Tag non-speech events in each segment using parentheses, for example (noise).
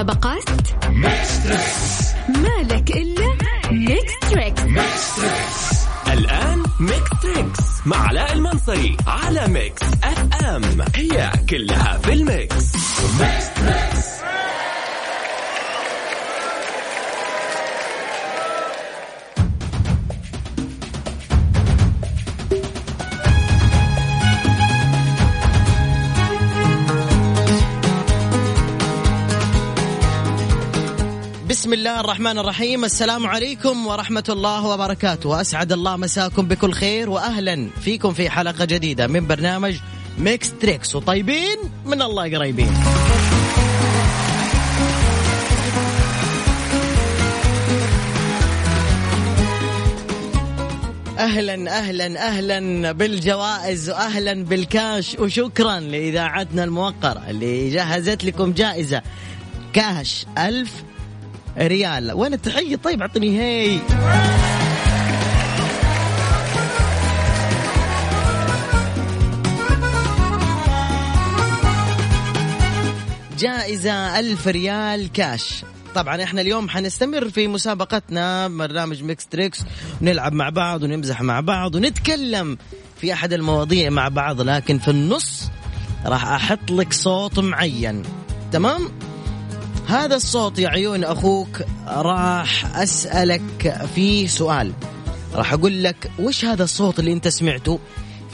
المسابقات مالك الرحمن الرحيم. السلام عليكم ورحمة الله وبركاته. أسعد الله مساكم بكل خير وأهلا فيكم في حلقة جديدة من برنامج Mix Trix وطيبين من الله قريبين. أهلا أهلا أهلا بالجوائز واهلا بالكاش. وشكرا لإذاعتنا الموقرة اللي جهزت لكم جائزة كاش ألف ريال. وين التحية؟ طيب اعطني هي جائزة ألف ريال كاش. طبعا إحنا اليوم حنستمر في مسابقتنا برنامج Mix Trix ونلعب مع بعض ونمزح مع بعض ونتكلم في أحد المواضيع مع بعض لكن في النص راح أحط لك صوت معين. تمام؟ هذا الصوت يا عيون أخوك راح أسألك فيه سؤال. راح أقول لك وش هذا الصوت اللي أنت سمعته؟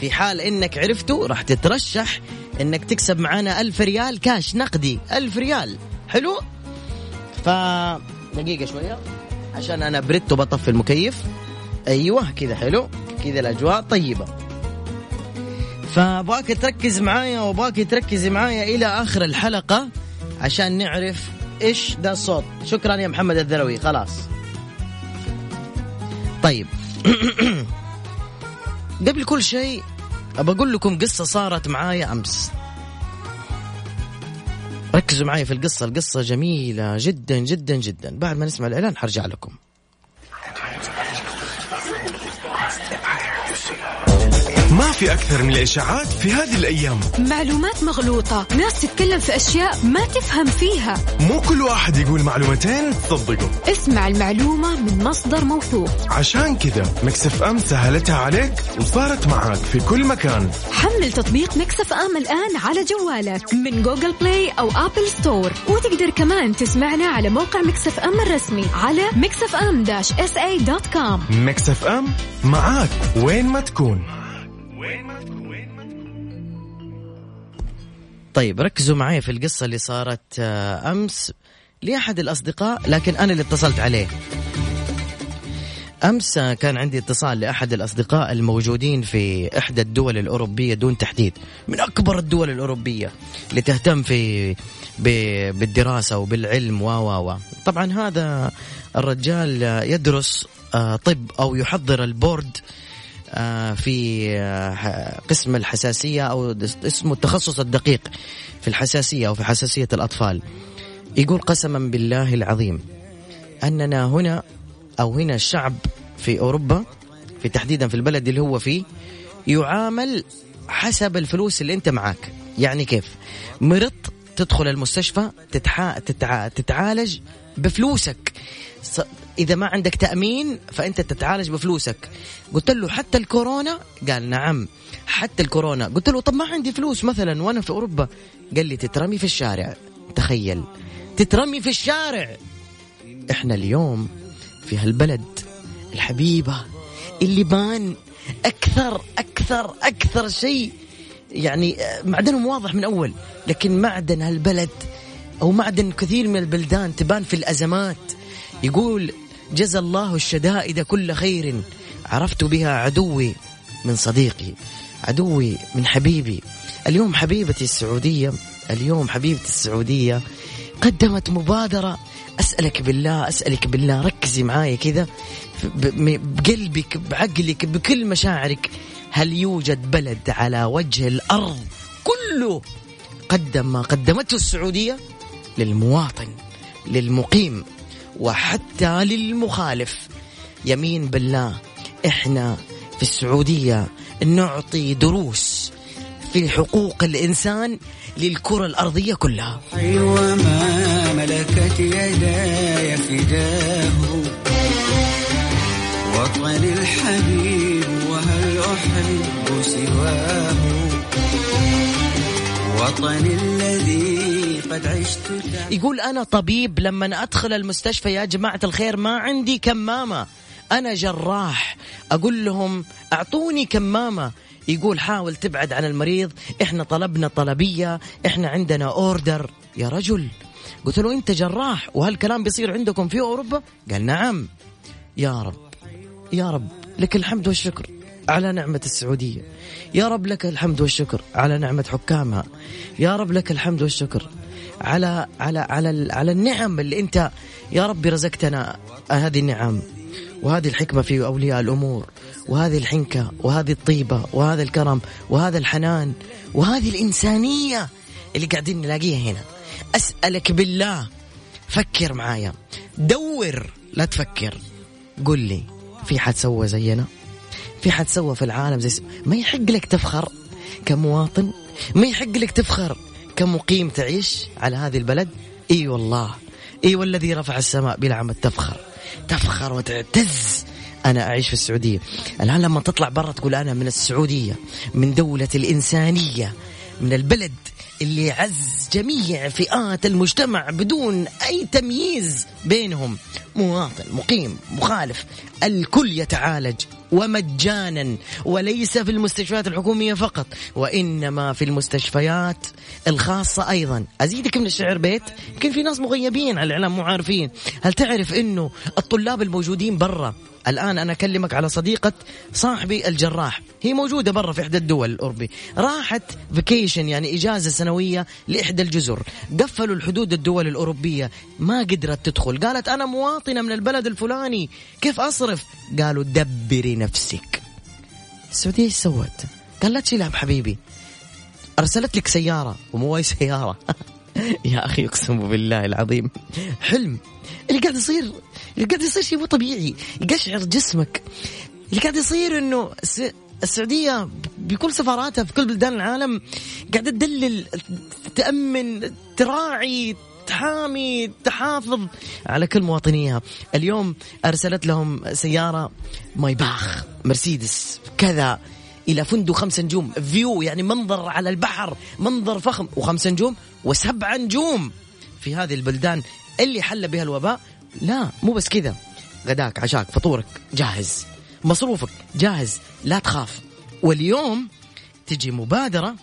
في حال إنك عرفته راح تترشح إنك تكسب معنا ألف ريال كاش نقدي. ألف ريال. حلو؟ ف دقيقة شوية. عشان أنا بريت وبطفي المكيف. أيوه كذا حلو. كذا الأجواء طيبة. فأبغاك تركز معايا وأبغاك تركزي معايا إلى آخر الحلقة عشان نعرف إيش ده الصوت شكرا يا محمد الذروي خلاص. طيب. (clears throat) قبل كل شيء أبى أقول لكم قصة صارت معايا أمس. ركزوا معي في القصة القصة جميلة جدا جدا جدا. بعد ما نسمع الإعلان حرجع لكم. ما في أكثر من الإشاعات في هذه الأيام. معلومات مغلوطة ناس تتكلم في أشياء ما تفهم فيها. مو كل واحد يقول معلومتين تصدقوا اسمع المعلومة من مصدر موثوق. عشان كذا Mix FM سهلتها عليك وصارت معاك في كل مكان. حمل تطبيق Mix FM الآن على جوالك من Google Play أو Apple Store. وتقدر كمان تسمعنا على موقع Mix FM الرسمي على Mix FM dash SA dot com. مكسف أم معاك وين ما تكون. طيب ركزوا معي في القصة اللي صارت آه، أمس لأحد الأصدقاء لكن أنا اللي اتصلت عليه. أمس آه، كان عندي اتصال لأحد الأصدقاء الموجودين في إحدى الدول الأوروبية دون تحديد من أكبر الدول الأوروبية اللي تهتم في ب- بالدراسة وبالعلم و و طبعا هذا الرجال آه، يدرس طب أو يحضر البورد في آه، قسم الحساسية أو اسمه التخصص الدقيق في الحساسية أو في حساسية الأطفال. يقول قسما بالله العظيم أننا هنا أو هنا الشعب في أوروبا في تحديدا في البلد اللي هو فيه يعامل حسب الفلوس اللي أنت معاك. يعني كيف؟ مرضت تدخل المستشفى. تتعالج بفلوسك. إذا ما عندك تأمين فأنت تتعالج بفلوسك. قلت له حتى الكورونا؟ قال نعم. حتى الكورونا. قلت له طب ما عندي فلوس مثلا وأنا في أوروبا. قال لي تترمي في الشارع. تخيل. تترمي في الشارع. إحنا اليوم في هالبلد الحبيبة اللي بان أكثر أكثر أكثر شيء يعني آه، معدنهم واضح من أول. لكن معدن هالبلد أو معدن كثير من البلدان تبان في الأزمات. يقول جزى الله الشدائد كل خير. عرفت بها عدوي من صديقي عدوي من حبيبي. اليوم حبيبتي السعودية اليوم حبيبتي السعودية قدمت مبادرة. أسألك بالله أسألك بالله ركزي معايا كذا. بقلبك بعقلك بكل مشاعرك هل يوجد بلد على وجه الأرض كله قدم ما قدمته السعودية؟ للمواطن للمقيم. وحتى للمخالف. يمين بالله إحنا في السعودية نعطي دروس في حقوق الإنسان للكرة الأرضية كلها. حلوة ما ملكت يداي فداه. وطني الحبيب وهل أحب سواه؟ وطني الذي قد عشت يقول أنا طبيب لما أدخل المستشفى يا جماعة الخير ما عندي كمامة. أنا جراح. أقول لهم أعطوني كمامة. يقول حاول تبعد عن المريض. إحنا طلبنا طلبية إحنا عندنا أوردر. يا رجل. قلت له أنت جراح وهالكلام بيصير عندكم في أوروبا؟ قال نعم. يا رب. يا رب. لك الحمد والشكر. على نعمة السعودية. يا رب لك الحمد والشكر على نعمة حكامها. يا رب لك الحمد والشكر على على على على النعم اللي انت يا رب رزقتنا هذه النعم وهذه الحكمة في أولياء الأمور وهذه الحنكة وهذه الطيبة وهذا الكرم وهذا الحنان وهذه الإنسانية اللي قاعدين نلاقيها هنا. أسألك بالله فكر معايا. دور لا تفكر. قل لي في حد سوى زينا؟ في حد سوى في العالم زي ما يحق لك تفخر كمواطن ما يحق لك تفخر كمقيم تعيش على هذه البلد. إي والله. إي والذي رفع السماء بلا عمد تفخر. تفخر وتعتز. أنا أعيش في السعودية. الآن لما تطلع برا تقول أنا من السعودية من دولة الإنسانية من البلد اللي عز جميع فئات المجتمع بدون أي تمييز بينهم. مواطن مقيم مخالف الكل يتعالج. ومجانا وليس في المستشفيات الحكومية فقط وإنما في المستشفيات الخاصة أيضا. أزيدك من الشعر بيت؟ يمكن في ناس مغيبين على الإعلام مو عارفين. هل تعرف أنه الطلاب الموجودين برا؟ الآن أنا أكلمك على صديقة صاحبي الجراح. هي موجودة برا في إحدى الدول الأوروبية. راحت vacation يعني إجازة سنوية لإحدى الجزر. قفلوا الحدود الدول الأوروبية. ما قدرت تدخل. قالت أنا مواطنة من البلد الفلاني. كيف أصرف؟ قالوا دبري نفسك السعودية إيش سوت؟ قال لا تشيلها حبيبي أرسلت لك سيارة. ومو أي سيارة. (laughs) يا أخي أقسم بالله العظيم. حلم. اللي قاعد يصير اللي قاعد يصير شيء مو طبيعي. يقشعر جسمك. اللي قاعد يصير إنه السعودية بكل سفاراتها في كل بلدان العالم قاعدة تدلل تأمن تراعي تحامي تحافظ على كل مواطنيها. اليوم أرسلت لهم سيارة مايباخ مرسيدس كذا إلى فندق خمس نجوم فيو يعني منظر على البحر منظر فخم وخمس نجوم وسبع نجوم في هذه البلدان. اللي حل بها الوباء؟ لا مو بس كذا. غداك عشاك فطورك جاهز. مصروفك جاهز لا تخاف. واليوم تجي مبادرة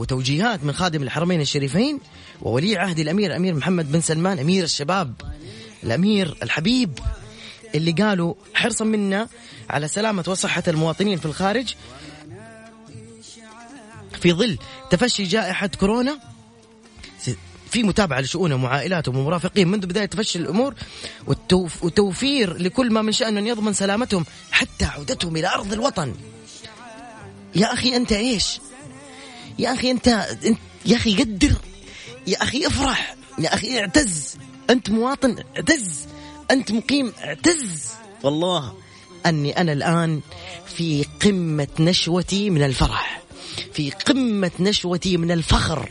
وتوجيهات من خادم الحرمين الشريفين وولي عهد الأمير أمير محمد بن سلمان أمير الشباب الأمير الحبيب اللي قالوا حرصا منا على سلامة وصحة المواطنين في الخارج في ظل تفشي جائحة كورونا. في متابعة لشؤونهم وعائلاتهم ومرافقين منذ بداية تفشي الأمور وتوفير لكل ما من شأنه أن يضمن سلامتهم حتى عودتهم إلى أرض الوطن. يا أخي أنت إيش؟ يا أخي أنت, أنت يا أخي قدر يا أخي افرح يا أخي اعتز. أنت مواطن اعتز. أنت مقيم اعتز. والله أني أنا الآن في قمة نشوتي من الفرح في قمة نشوتي من الفخر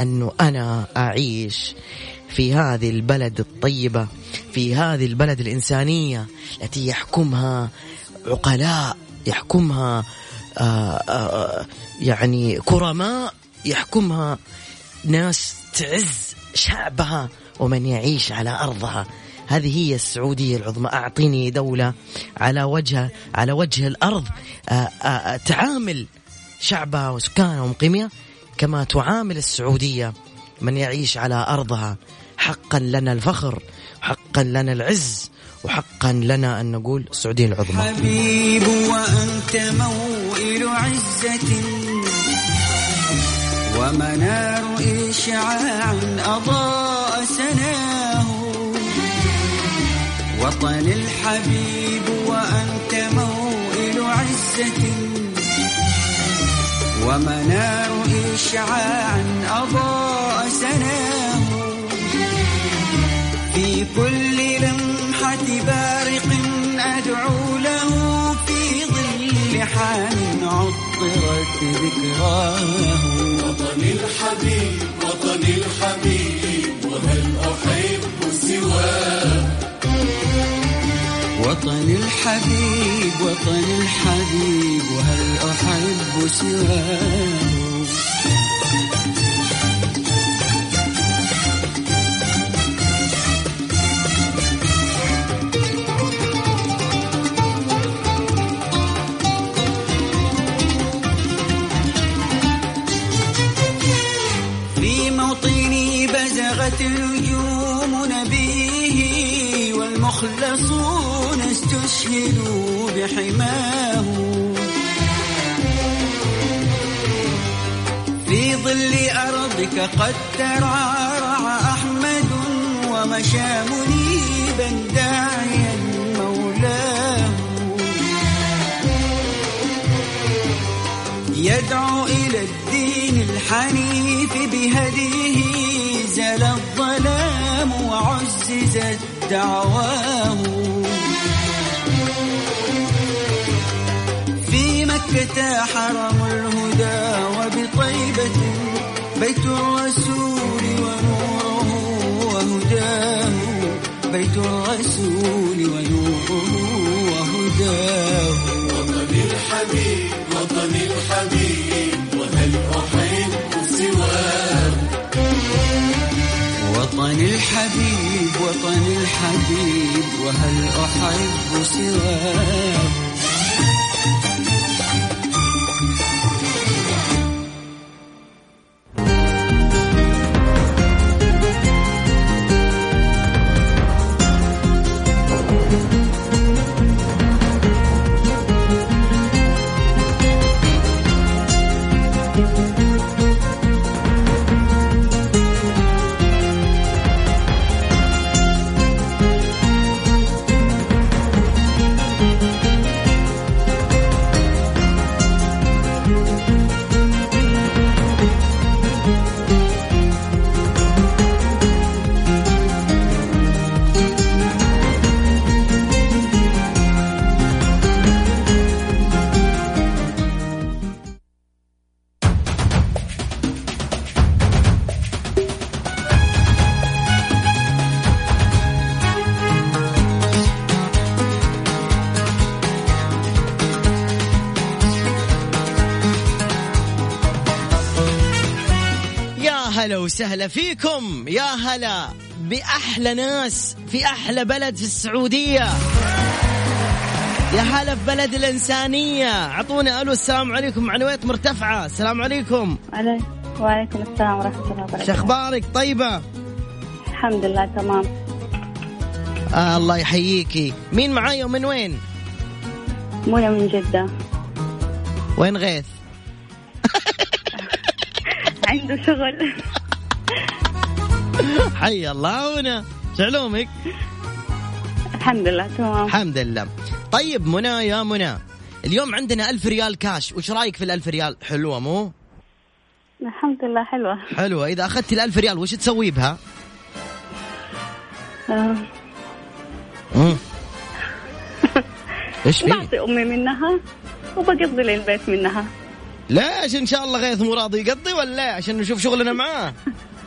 أنه أنا أعيش في هذه البلد الطيبة في هذه البلد الإنسانية التي يحكمها عقلاء يحكمها يعني كرماء يحكمها ناس تعز شعبها ومن يعيش على أرضها. هذه هي السعودية العظمى. أعطيني دولة على وجه على وجه الأرض آآ تعامل شعبها وسكانها ومقيميها كما تعامل السعودية من يعيش على أرضها. حقا لنا الفخر حقا لنا العز وحقا لنا أن نقول السعودية العظمى. حبيب وأنت موئل عزة ومنار إشعاع أضاء سناه. وطن الحبيب وأنت موئل عزة. ومنار إشعاع أضاء سناه. في كل عطرت ذكراه. وطن الحبيب وطن الحبيب وطني الحبيب وطني الحبيب وهل أحب سواه؟ استشهدوا بحماه. في ظل أرضك قد ترعرع أحمد ومشى منيبا داعيا مولاه. يدعو إلى الدين الحنيف بهديه زل الظلام وعززت دعواه مكة حرم الهدى وبطيبة بيت الرسول ونوره وهداه. بيت الرسول ونوره وهداه. وطني الحبيب وطني الحبيب وهل أحب سواه؟ يا وسهلا فيكم. يا هلا بأحلى ناس في أحلى بلد في السعودية. يا هلا في بلد الإنسانية. أعطونا ألو السلام عليكم معنويات مرتفعة. السلام عليكم. عليك وعليكم السلام ورحمة الله وبركاته. أخبارك؟ طيبة؟ الحمد لله تمام. آه الله يحييكي. مين معاي ومن وين؟ منى من جدة. وين غيث؟ (laughs) عنده شغل. (laughs) حي الله هنا شو علومك الحمد لله تمام. الحمد لله. طيب منى يا منى. اليوم عندنا ألف ريال كاش. وش رأيك في الألف ريال؟ حلوة مو؟ الحمد لله حلوة. حلوة. إذا أخذت الألف ريال وش تسوي بها؟ آه،. إيش في بعطي أمي منها وبقضي لي البيت منها. ليش؟ إن شاء الله غيث مو راضي يقضي ولا؟ عشان نشوف شغلنا معاه. (laughs)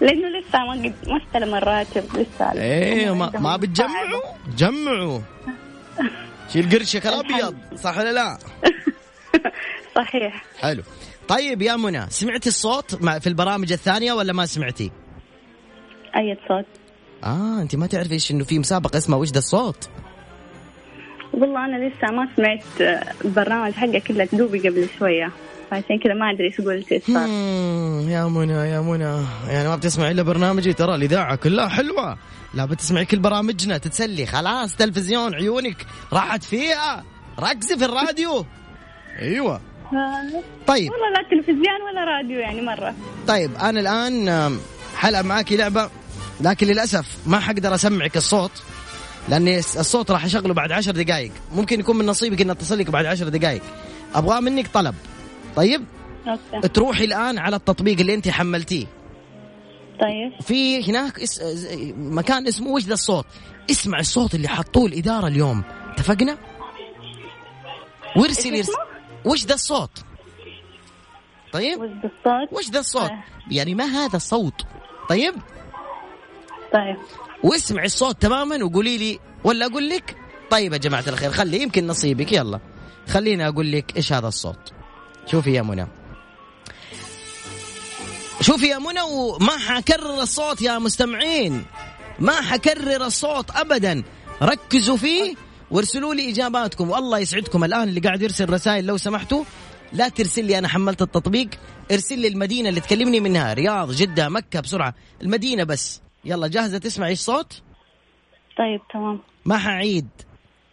لأنه لسه ما قد ما استلم الراتب لسه إيه ما, ما بتجمعوا؟ جمعوا. شيل قرشك (laughs) الأبيض صح ولا لا؟ (laughs) صحيح. حلو. طيب يا منى سمعتي الصوت في البرامج الثانية ولا ما سمعتي؟ أي صوت؟ آه أنت ما تعرفي إيش إنه في مسابقة اسمها وش ذا الصوت؟ والله أنا لسه ما سمعت البرنامج حقك إلا دوبي قبل شوية. فعشان كذا ما أدري إيش قلت إيش صار. يا منى يا منى. يعني ما بتسمعي إلا برنامجي ترى الإذاعة كلها حلوة. لا بتسمعي كل برامجنا تتسلي. خلاص تلفزيون عيونك راحت فيها. ركزي في الراديو. (laughs) أيوه. طيب. والله لا تلفزيون ولا راديو يعني مرة. طيب أنا الآن حلعب معاكي لعبة لكن للأسف ما حقدر أسمعك الصوت لأني الصوت راح اشغله بعد عشر دقائق ممكن يكون من نصيبك ان اتصل لك بعد عشر دقائق أبغى منك طلب. طيب؟ okay. تروحي الآن على التطبيق اللي أنت حملتيه. طيب. في هناك اس... مكان اسمه وش ذا الصوت؟ اسمع الصوت اللي حطوه الإدارة اليوم. اتفقنا؟ وارسل إيش يرسل اسمه؟ وش ذا الصوت؟ طيب؟ وش ذا الصوت؟ آه. يعني ما هذا الصوت؟ طيب؟ طيب. واسمعي الصوت تماما وقولي لي ولا أقول لك؟ طيب يا جماعة الخير خلي يمكن نصيبك. يلا. خليني أقول لك إيش هذا الصوت. شوفي يا منى. شوفي يا منى وما حكرر الصوت يا مستمعين. ما حكرر الصوت ابدا. ركزوا فيه وارسلوا لي إجاباتكم. والله يسعدكم الآن اللي قاعد يرسل رسائل لو سمحتوا. لا ترسل لي أنا حملت التطبيق. ارسل لي المدينة اللي تكلمني منها. رياض جدة مكة بسرعة. المدينة بس. يلا جاهزة تسمعي الصوت طيب تمام. ما حعيد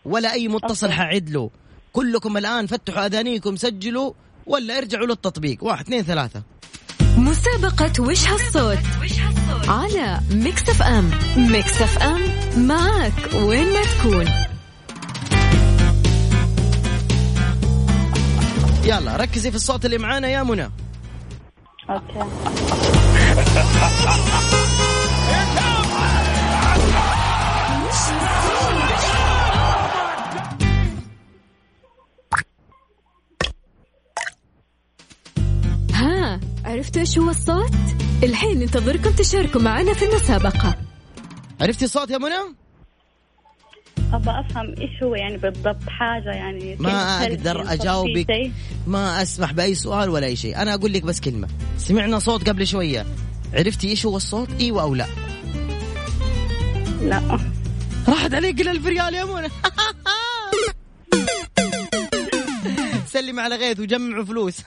ولا أي متصل. حعيد له. كلكم الآن فتحوا أذانيكم سجلوا. ولا ارجعوا للتطبيق. واحد اثنين ثلاثة. مسابقة وش هالصوت؟ على Mix FM. Mix FM معك وين ما تكون. يلا ركزي في الصوت اللي معانا يا منى. okay. (laughs) ها عرفتوا إيش هو الصوت؟ الحين ننتظركم تشاركوا معنا في المسابقة. عرفتي الصوت يا منى؟ أبغى أفهم إيش هو يعني بالضبط حاجة يعني ما أقدر أجاوبك؟ ما أسمح بأي سؤال ولا أي شيء. أنا أقول لك بس كلمة. سمعنا صوت قبل شوية. عرفتي إيش هو الصوت؟ إيوه أو لا؟ لا. راحت عليك الف ريال يا منى. (laughs) سلم على غيث وجمعوا فلوس.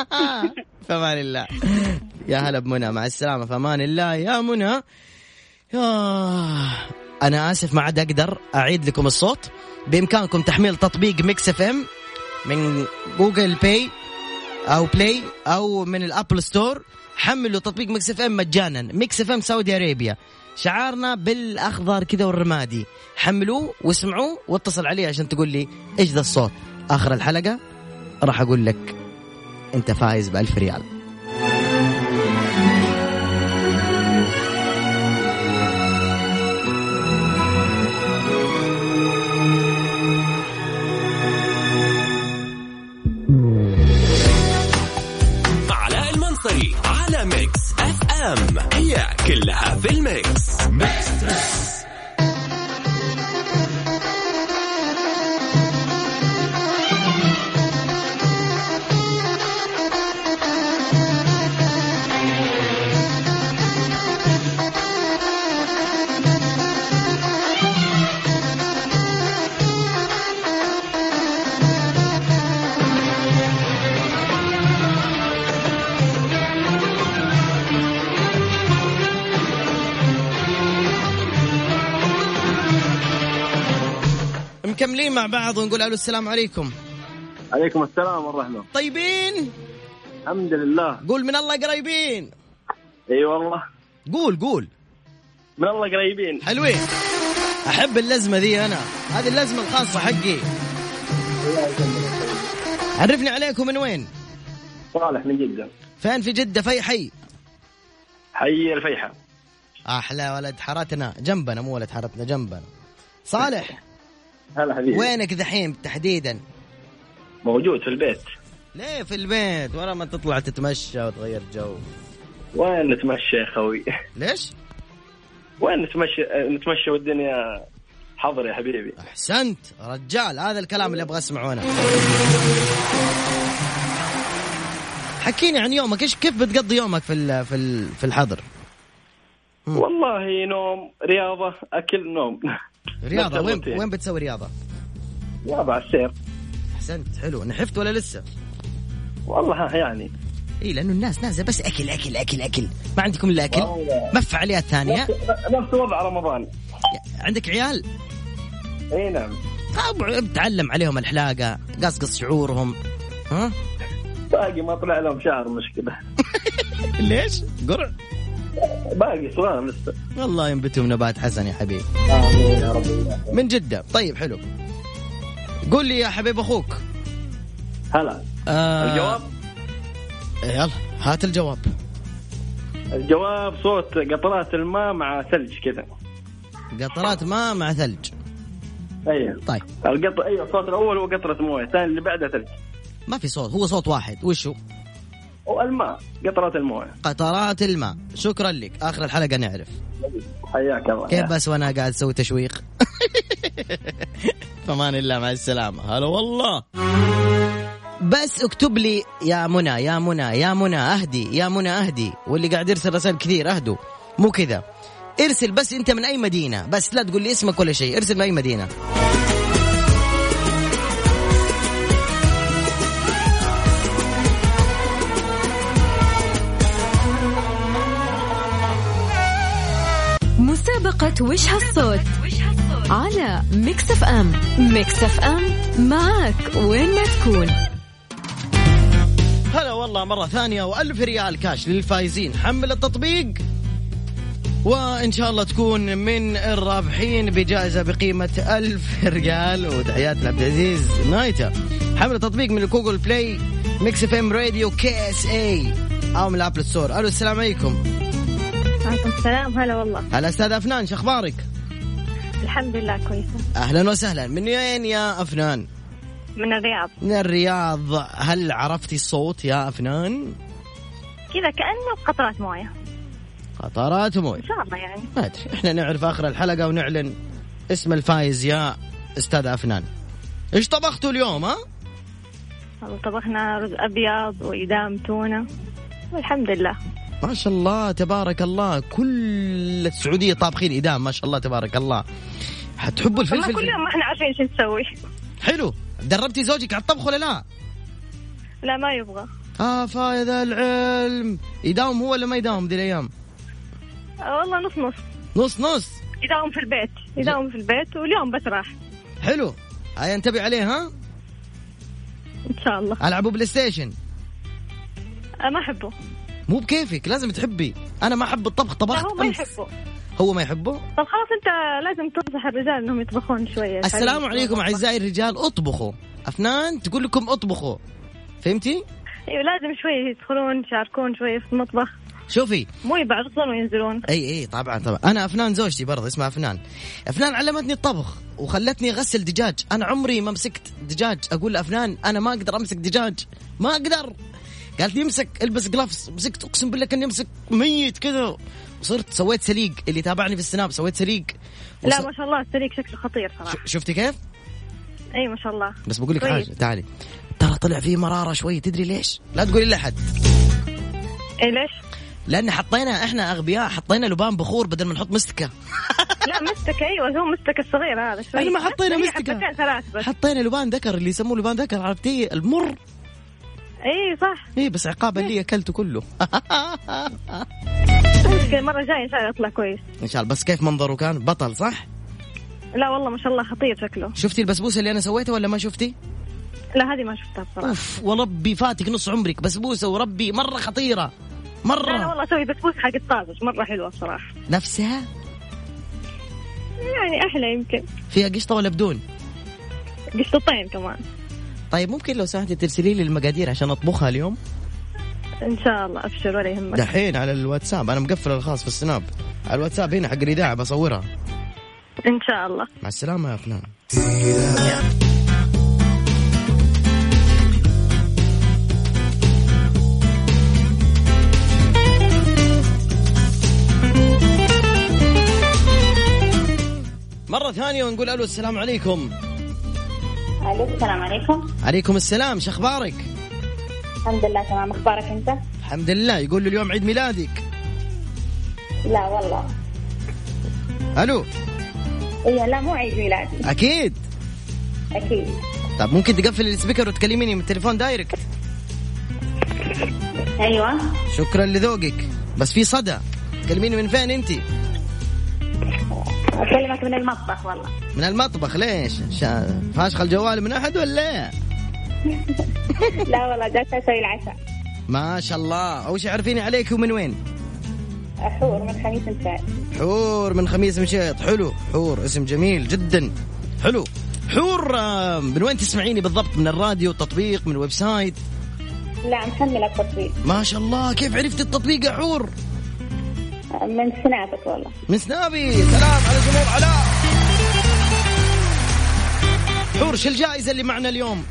(laughs) فمان الله. يا هلا بمنى. مع السلامة. فمان الله. يا منى. يا. أنا آسف ما عاد أقدر أعيد لكم الصوت. بإمكانكم تحميل تطبيق Mix FM من Google Pay أو Play أو من ال Apple Store. حملوا تطبيق Mix FM مجانا. Mix FM Saudi Arabia. شعارنا بالأخضر كذا والرمادي. حملوه واسمعوه واتصل علي عشان تقول لي إيش ذا الصوت. آخر الحلقة راح أقول لك أنت فايز بألف ريال. علاء المنصري على Mix FM. هي كلها في ال mix. مع بعض ونقول ألو السلام عليكم. عليكم السلام والرحمة. طيبين؟ الحمد لله. قول من الله قريبين؟ إي والله. قول قول. من الله قريبين. حلوين. أحب اللزمة ذي أنا. هذه اللزمة الخاصة حقي. عرفني عليكم من وين؟ صالح من جدة. فين في جدة؟ في حي. حي الفيحة. أحلى ولد حارتنا. جنبنا مو ولد حارتنا جنبنا. صالح. هلا حبيبي. وينك دحين تحديدا؟ موجود في البيت. ليه في البيت؟ ورا ما تطلع تتمشى وتغير جو. وين نتمشى يا خوي ليش؟ وين نتمشى؟ نتمشى والدنيا حظر يا حبيبي. أحسنت. رجال هذا الكلام اللي أبغى اسمعه أنا حكيني عن يومك إيش كيف بتقضي يومك في ال- في ال- في الحظر. والله نوم رياضة أكل نوم. رياضة. وين. وين بتسوي رياضة؟ رياضة على السير. أحسنت. حلو. نحفت ولا لسه؟ والله ها يعني. اي لأنه الناس نازلة بس أكل أكل أكل أكل. ما عندكم إلا أكل. ما في فعاليات ثانية نفس وضع رمضان. عندك عيال؟ إي نعم. طبعا بتعلم عليهم الحلاقة قصقص شعورهم. ها؟ باقي ما طلع لهم شعر مشكلة. (laughs) ليش؟ قرع. باقي صغار لسه والله ينبتهم نبات حسن يا حبيبي. آمين يا رب. من جدة. طيب حلو. قول لي يا حبيب أخوك. هلا. آه الجواب؟ يلا هات الجواب. الجواب صوت قطرات الماء مع ثلج كذا. قطرات ماء مع ثلج. أيوه. طيب. القطر أيوه الصوت الأول هو قطرة موية الثاني اللي بعده ثلج. ما في صوت هو صوت واحد. وش هو وألماء قطرات الموية. قطرات الماء. شكرا لك. آخر الحلقة نعرف. حياك الله. كيف بس وأنا قاعد أسوي تشويق؟ (laughs) فمان الله مع السلامة. هلا والله. بس اكتب لي يا منى يا منى يا منى أهدي يا منى أهدي. واللي قاعد يرسل رسائل كثير اهدوا مو كذا. ارسل بس أنت من أي مدينة. بس لا تقول لي اسمك ولا شيء. ارسل من أي مدينة. مسابقة وش هالصوت على Mix FM. Mix FM معك وين ما تكون. هلا والله مرة ثانية وألف ريال كاش للفايزين. حمل التطبيق وإن شاء الله تكون من الرابحين بجائزة بقيمة ألف ريال. وتحيات لعبد العزيز نايتا حمل التطبيق من ال Google Play Mix FM Radio KSA أو من ال Apple Store ألو السلام عليكم. السلام. هلا والله. هلا أستاذ أفنان شو أخبارك؟ الحمد لله كويسة. أهلا وسهلا. من وين يا أفنان؟ من الرياض. من الرياض. هل عرفتي الصوت يا أفنان؟ كذا كأنه قطرات موية. قطرات موية. إن شاء الله يعني. ما أدري. إحنا نعرف آخر الحلقة ونعلن اسم الفايز يا أستاذ أفنان. إيش طبختوا اليوم ها؟ طبخنا رز أبيض وإدام تونة. والحمد لله. ما شاء الله تبارك الله. كل السعودية طابخين إدام ما شاء الله تبارك الله. حتحبوا الفلفل؟ كل يوم ما إحنا عارفين شو نسوي. حلو. دربتي زوجك على الطبخ ولا لا؟ لا ما يبغى. آه فايد العلم. يداوم هو ولا ما يداوم ذي الأيام؟ آه، والله نص نص. نص نص. يداوم في البيت. يداوم في البيت واليوم بس راح. حلو. هيا انتبه عليه ها؟ إن شاء الله. ألعبوا PlayStation. آه، ما أحبه. مو بكيفك لازم تحبي. أنا ما أحب الطبخ طبخت هو ما. يحبه. هو ما يحبه؟ طب خلاص أنت لازم تنصح الرجال إنهم يطبخون شوية. السلام عليكم. أعزائي الرجال اطبخوا. أفنان تقول لكم اطبخوا. فهمتي؟ أيوه لازم شوي يدخلون يشاركون شوي في المطبخ. شوفي. مو يبعضون وينزلون. أي أي طبعا طبعا. أنا أفنان زوجتي برضه اسمها أفنان. أفنان علمتني الطبخ وخلتني أغسل دجاج. أنا عمري ما مسكت دجاج. أقول لأفنان أنا ما أقدر أمسك دجاج. ما أقدر. قالت لي امسك البس gloves مسكت اقسم بالله كاني امسك ميت كذا وصرت سويت سليق اللي تابعني في ال Snap سويت سليق. لا وص- ما شاء الله السليق شكله خطير صراحة. شفتي كيف؟ إي ما شاء الله. بس بقول لك. حاجة تعالي. ترى طلع فيه مرارة شوي تدري ليش؟ لا تقولي لأحد. إي ليش؟ لأن حطينا إحنا أغبياء حطينا لبان بخور بدل ما نحط مستكة. (laughs) لا مستك أيوه هو مستك الصغير هذا شوي. إحنا ما حطينا مستكة. حطينا لبان ذكر اللي يسموه لبان ذكر عرفتيه المر. اي صح. اي بس عقابا لي أكلته كله. مشكلة المرة الجاية إن شاء الله يطلع كويس. إن شاء الله بس كيف منظره؟ كان بطل صح؟ لا والله ما شاء الله خطير شكله. شفتي البسبوسة اللي أنا سويتها ولا ما شفتي؟ لا هذه ما شفتها بصراحة. أوف وربي فاتك نص عمرك بسبوسة وربي مرة خطيرة. مرة. والله أسوي بسبوس حق الطازج مرة حلوة بصراحة. نفسها؟ يعني أحلى يمكن. فيها قشطة ولا بدون؟ قشطتين كمان. طيب ممكن لو سمحتي ترسلي لي المقادير عشان أطبخها اليوم؟ إن شاء الله أبشر ولا يهمك. دحين على الواتساب أنا مقفل الخاص في السناب. على الواتساب هنا حق الإذاعة بصورها. إن شاء الله. مع السلامة يا فنان مرة ثانية ونقول ألو السلام عليكم. ألو السلام عليكم. عليكم السلام شو أخبارك؟ الحمد لله تمام. أخبارك أنت؟ الحمد لله. يقول اليوم عيد ميلادك. لا والله. ألو. اي لا مو عيد ميلادي. أكيد. أكيد. طب ممكن تقفل ال speaker وتكلميني من التليفون direct؟ أيوه. شكرا لذوقك. بس في صدى. تكلميني من فين انت أكلمك من المطبخ والله. من المطبخ ليش؟ شا... فاشخ الجوال من أحد ولا؟ (laughs) لا والله جالسة أسوي العشاء. ما شاء الله. أول شيء عرفيني عليك ومن وين؟ حور من خميس مشيط. حور من خميس مشيط. حلو. حور اسم جميل جدا. حلو. حور من وين تسمعيني بالضبط؟ من الراديو تطبيق من website؟ لا محملة التطبيق. ما شاء الله. كيف عرفت التطبيق يا حور؟ من سنابك والله. من سنابي سلام على جمهور علاء. حور شو الجائزة اللي معنا اليوم.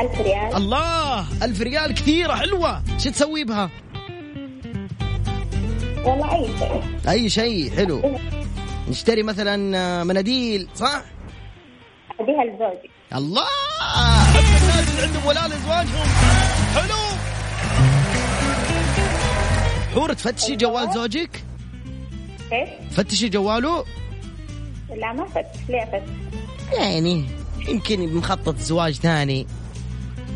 ألف ريال. الله ألف ريال كثيرة حلوة. شو تسوي بها؟ والله أي شيء. أي شيء حلو. نشتري مثلا آه، مناديل صح؟ أديها لزوجي الله! الناس اللي عندهم ولاء لازواجهم حلو! حور تفتشي جوال زوجك كيف؟ فتشي جواله لا ما فتش ليه فتش؟ يعني يمكن مخطط زواج ثاني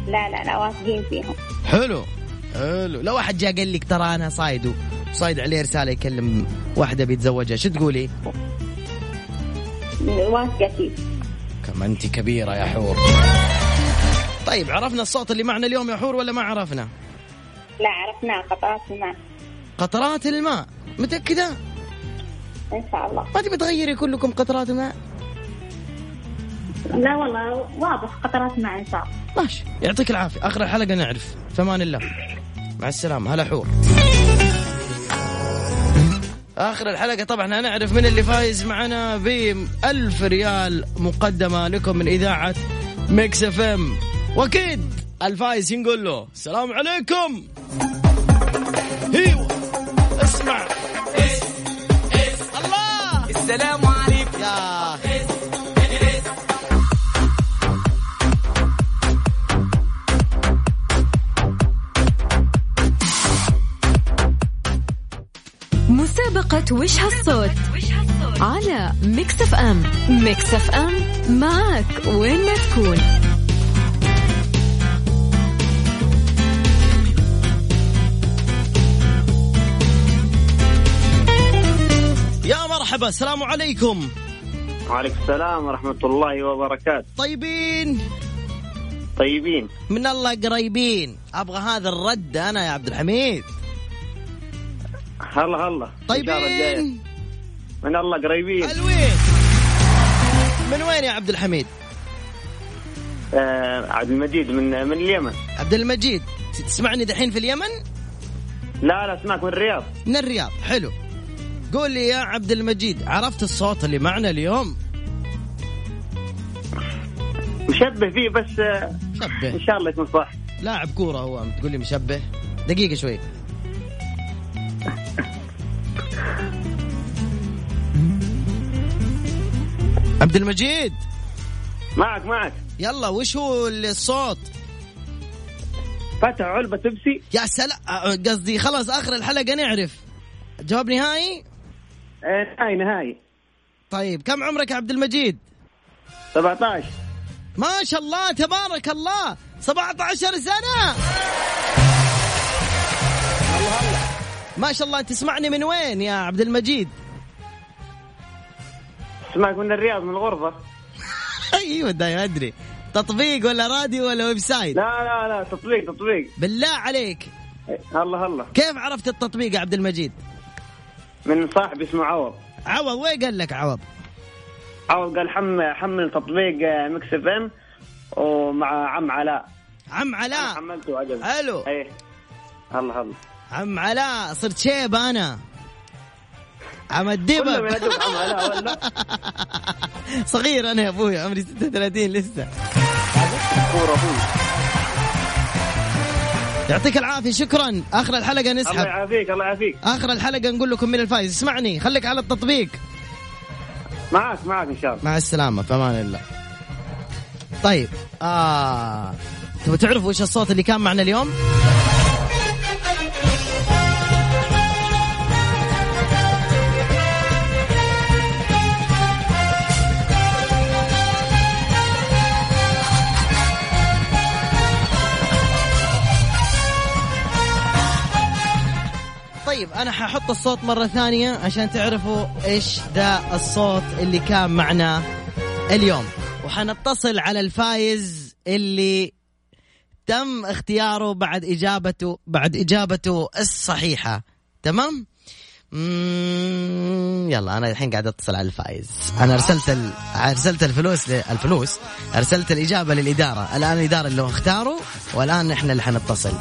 لا لا لا واثقين فيهم حلو حلو لو واحد جاء قال لك ترى أنا صايده صايد عليه رسالة يكلم واحدة بيتزوجها شو تقولي؟ واثقة فيه كما أنت كبيرة يا حور طيب عرفنا الصوت اللي معنا اليوم يا حور ولا ما عرفنا؟ لا عرفناه قطعات الماء قطرات الماء. متأكدة؟ إن شاء الله. ما تبي تغيري كلكم قطرات الماء؟ لا والله واضح قطرات ماء إن شاء الله. ماشي. يعطيك العافية. آخر الحلقة نعرف. فمان الله مع السلامة. هلا حور. آخر الحلقة طبعا هنعرف من اللي فايز معنا ب 1000 ريال مقدمة لكم من إذاعة Mix FM. وأكيد الفايز نقول له السلام عليكم. أيوه السلام عليكم. يا مسابقة وش هالصوت؟ على Mix FM. Mix FM معك وين ما تكون. مرحبا السلام عليكم. وعليكم السلام ورحمة الله وبركاته. طيبين؟ طيبين. من الله قريبين. أبغى هذا الرد أنا يا عبد الحميد. هلا هلا. طيبين. من الله قريبين. حلوين من وين يا عبد الحميد؟ آه عبد المجيد من من اليمن. عبد المجيد تسمعني دحين في اليمن؟ لا لا أسمعك من الرياض. من الرياض. حلو. قول لي يا عبد المجيد عرفت الصوت اللي معنا اليوم؟ مشبه فيه بس آه شبه إن شاء الله يكون صح. لاعب كورة هو تقول لي مشبه؟ دقيقة شوي. (laughs) عبد المجيد. معك معك. يلا وش هو الصوت؟ فتح علبة بيبسي. يا سلام أه، قصدي خلاص آخر الحلقة نعرف. جواب نهائي؟ آه نهاية نهاية طيب كم عمرك عبد المجيد؟ 17 ما شاء الله تبارك الله. 17 سنة. ما شاء الله تسمعني من وين يا عبد المجيد؟ اسمعك من الرياض من الغرفة. (laughs) أيوه دايما أدري. تطبيق ولا راديو ولا website؟ لا لا لا تطبيق تطبيق. بالله عليك. هلا هلا. كيف عرفت التطبيق يا عبد المجيد؟ من صاحبي اسمه عوض. عوض وين قال لك عوض؟ عوض قال حمل حمل تطبيق آه، Mix FM ومع عم علاء. عم علاء. حملته وعجبني حلو. إيه. هلا هلا. عم علاء صرت شيب أنا. عم الدبب (laughs) صغير أنا يا أبوي عمري 36 لسه. كورة أبوي. يعطيك العافية شكرا. آخر الحلقة الله نسحب يعافيك الله يعافيك. آخر الحلقة نقول لكم من الفايز. اسمعني خليك على التطبيق. معك معك إن شاء الله. مع السلامة في أمان الله. طيب آه تبغى تعرفوا وش الصوت اللي كان معنا اليوم؟ أنا ححط الصوت مرة ثانية عشان تعرفوا إيش ذا الصوت اللي كان معنا اليوم. وحنتصل على الفايز اللي تم اختياره بعد إجابته بعد إجابته الصحيحة. تمام؟ يلا أنا الحين قاعد أتصل على الفايز. أنا أرسلت. أرسلت الفلوس. الفلوس. أرسلت الإجابة للإدارة. الآن الإدارة اللي اختاروا والآن إحنا اللي حنتصل.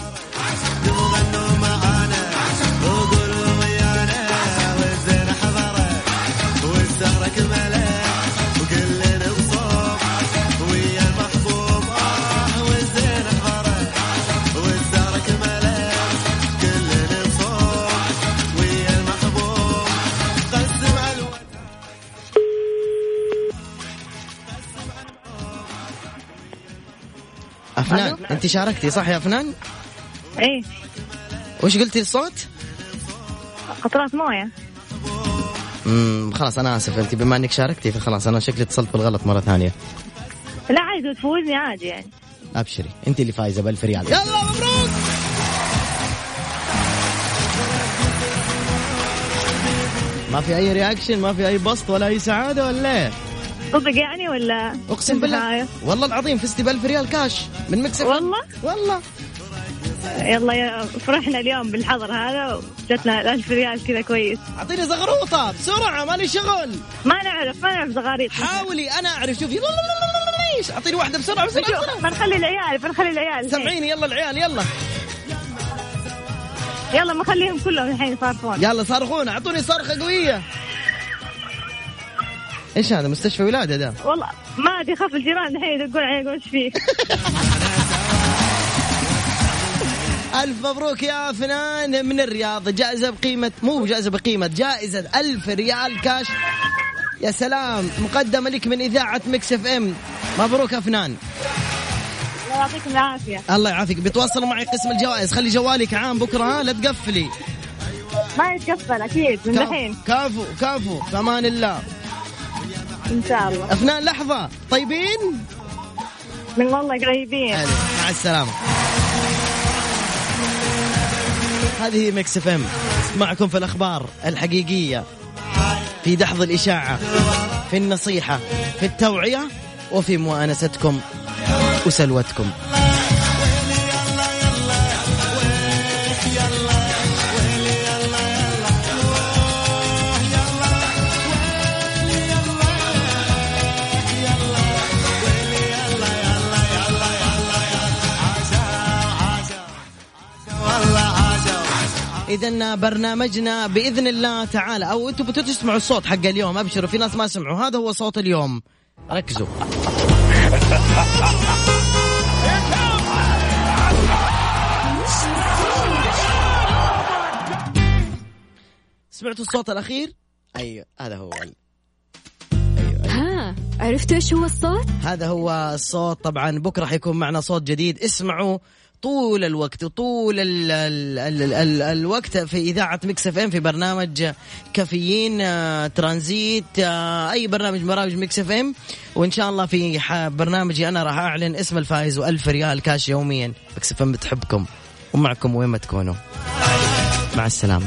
انت شاركتي صح يا افنان إيه. وش قلتي الصوت؟ قطرات موية. امم خلاص أنا آسف أنت بما إنك شاركتي فخلاص أنا شكلي اتصلت بالغلط مرة ثانية. لا عادي تفوزني عادي يعني. أبشري أنت اللي فايزة ب 1000 ريال يلا مبروك! ما في أي رياكشن ما في أي بسط ولا أي سعادة ولا إيه؟ صدق يعني ولا أقسم بالله. والله العظيم فزتي ب 1000 ريال كاش من مكسب والله؟ والله. يلا يا فرحنا اليوم بالحظر هذا وجتنا الألف ريال كذا كويس. أعطيني زغروطة. بسرعة مالي شغل. ما نعرف ما نعرف زغاريط. حاولي أنا أعرف. شوفي. ليش؟ أعطيني واحدة بسرعة بسرعة, بسرعة. بنخلي العيال بنخلي العيال. سمعيني. يلا العيال يلا. يلا بنخليهم كلهم الحين يصرفون يلا صرخونا أعطوني صرخة قوية. إيش هذا مستشفى ولادة ده والله ما أدري خاف الجيران الحين يدقون علي يقولون إيش فيه. (laughs) ألف مبروك يا فنان من الرياض جائزة بقيمة مو جائزة بقيمة جائزة ألف ريال كاش. يا سلام مقدمة لك من إذاعة Mix FM. مبروك يا فنان. الله يعطيكم العافية. الله يعافيك. بتواصلوا معي قسم الجوائز. خلي جوالك عام بكرة ها لا تقفلي. ما يتقفل أكيد من الحين. كافو كافو. في أمان الله. إن شاء الله. أفنان لحظة. طيبين؟ من والله قريبين. حلو. مع السلامة. هذه Mix FM. معكم في الأخبار الحقيقية في دحض الإشاعة في النصيحة في التوعية وفي مؤانستكم وسلوتكم. اذا برنامجنا بإذن الله تعالى. أو أنتم بتسمعوا تسمعوا الصوت حق اليوم. أبشروا في ناس ما سمعوا. هذا هو صوت اليوم. ركزوا. سمعتوا الصوت الأخير؟ أيوه هذا هو. أيوة. ها عرفتوا إيش هو الصوت؟ هذا هو الصوت. طبعا بكرة حيكون معنا صوت جديد. اسمعوا طول الوقت طول ال ال ال ال الوقت في إذاعة Mix FM في برنامج كافيين آه، ترانزيت آه، أي برنامج برامج Mix FM وإن شاء الله في برنامجي أنا راح أعلن اسم الفائز و1000 ريال كاش يوميا. Mix FM بتحبكم. ومعكم وين ما تكونوا. مع السلامة.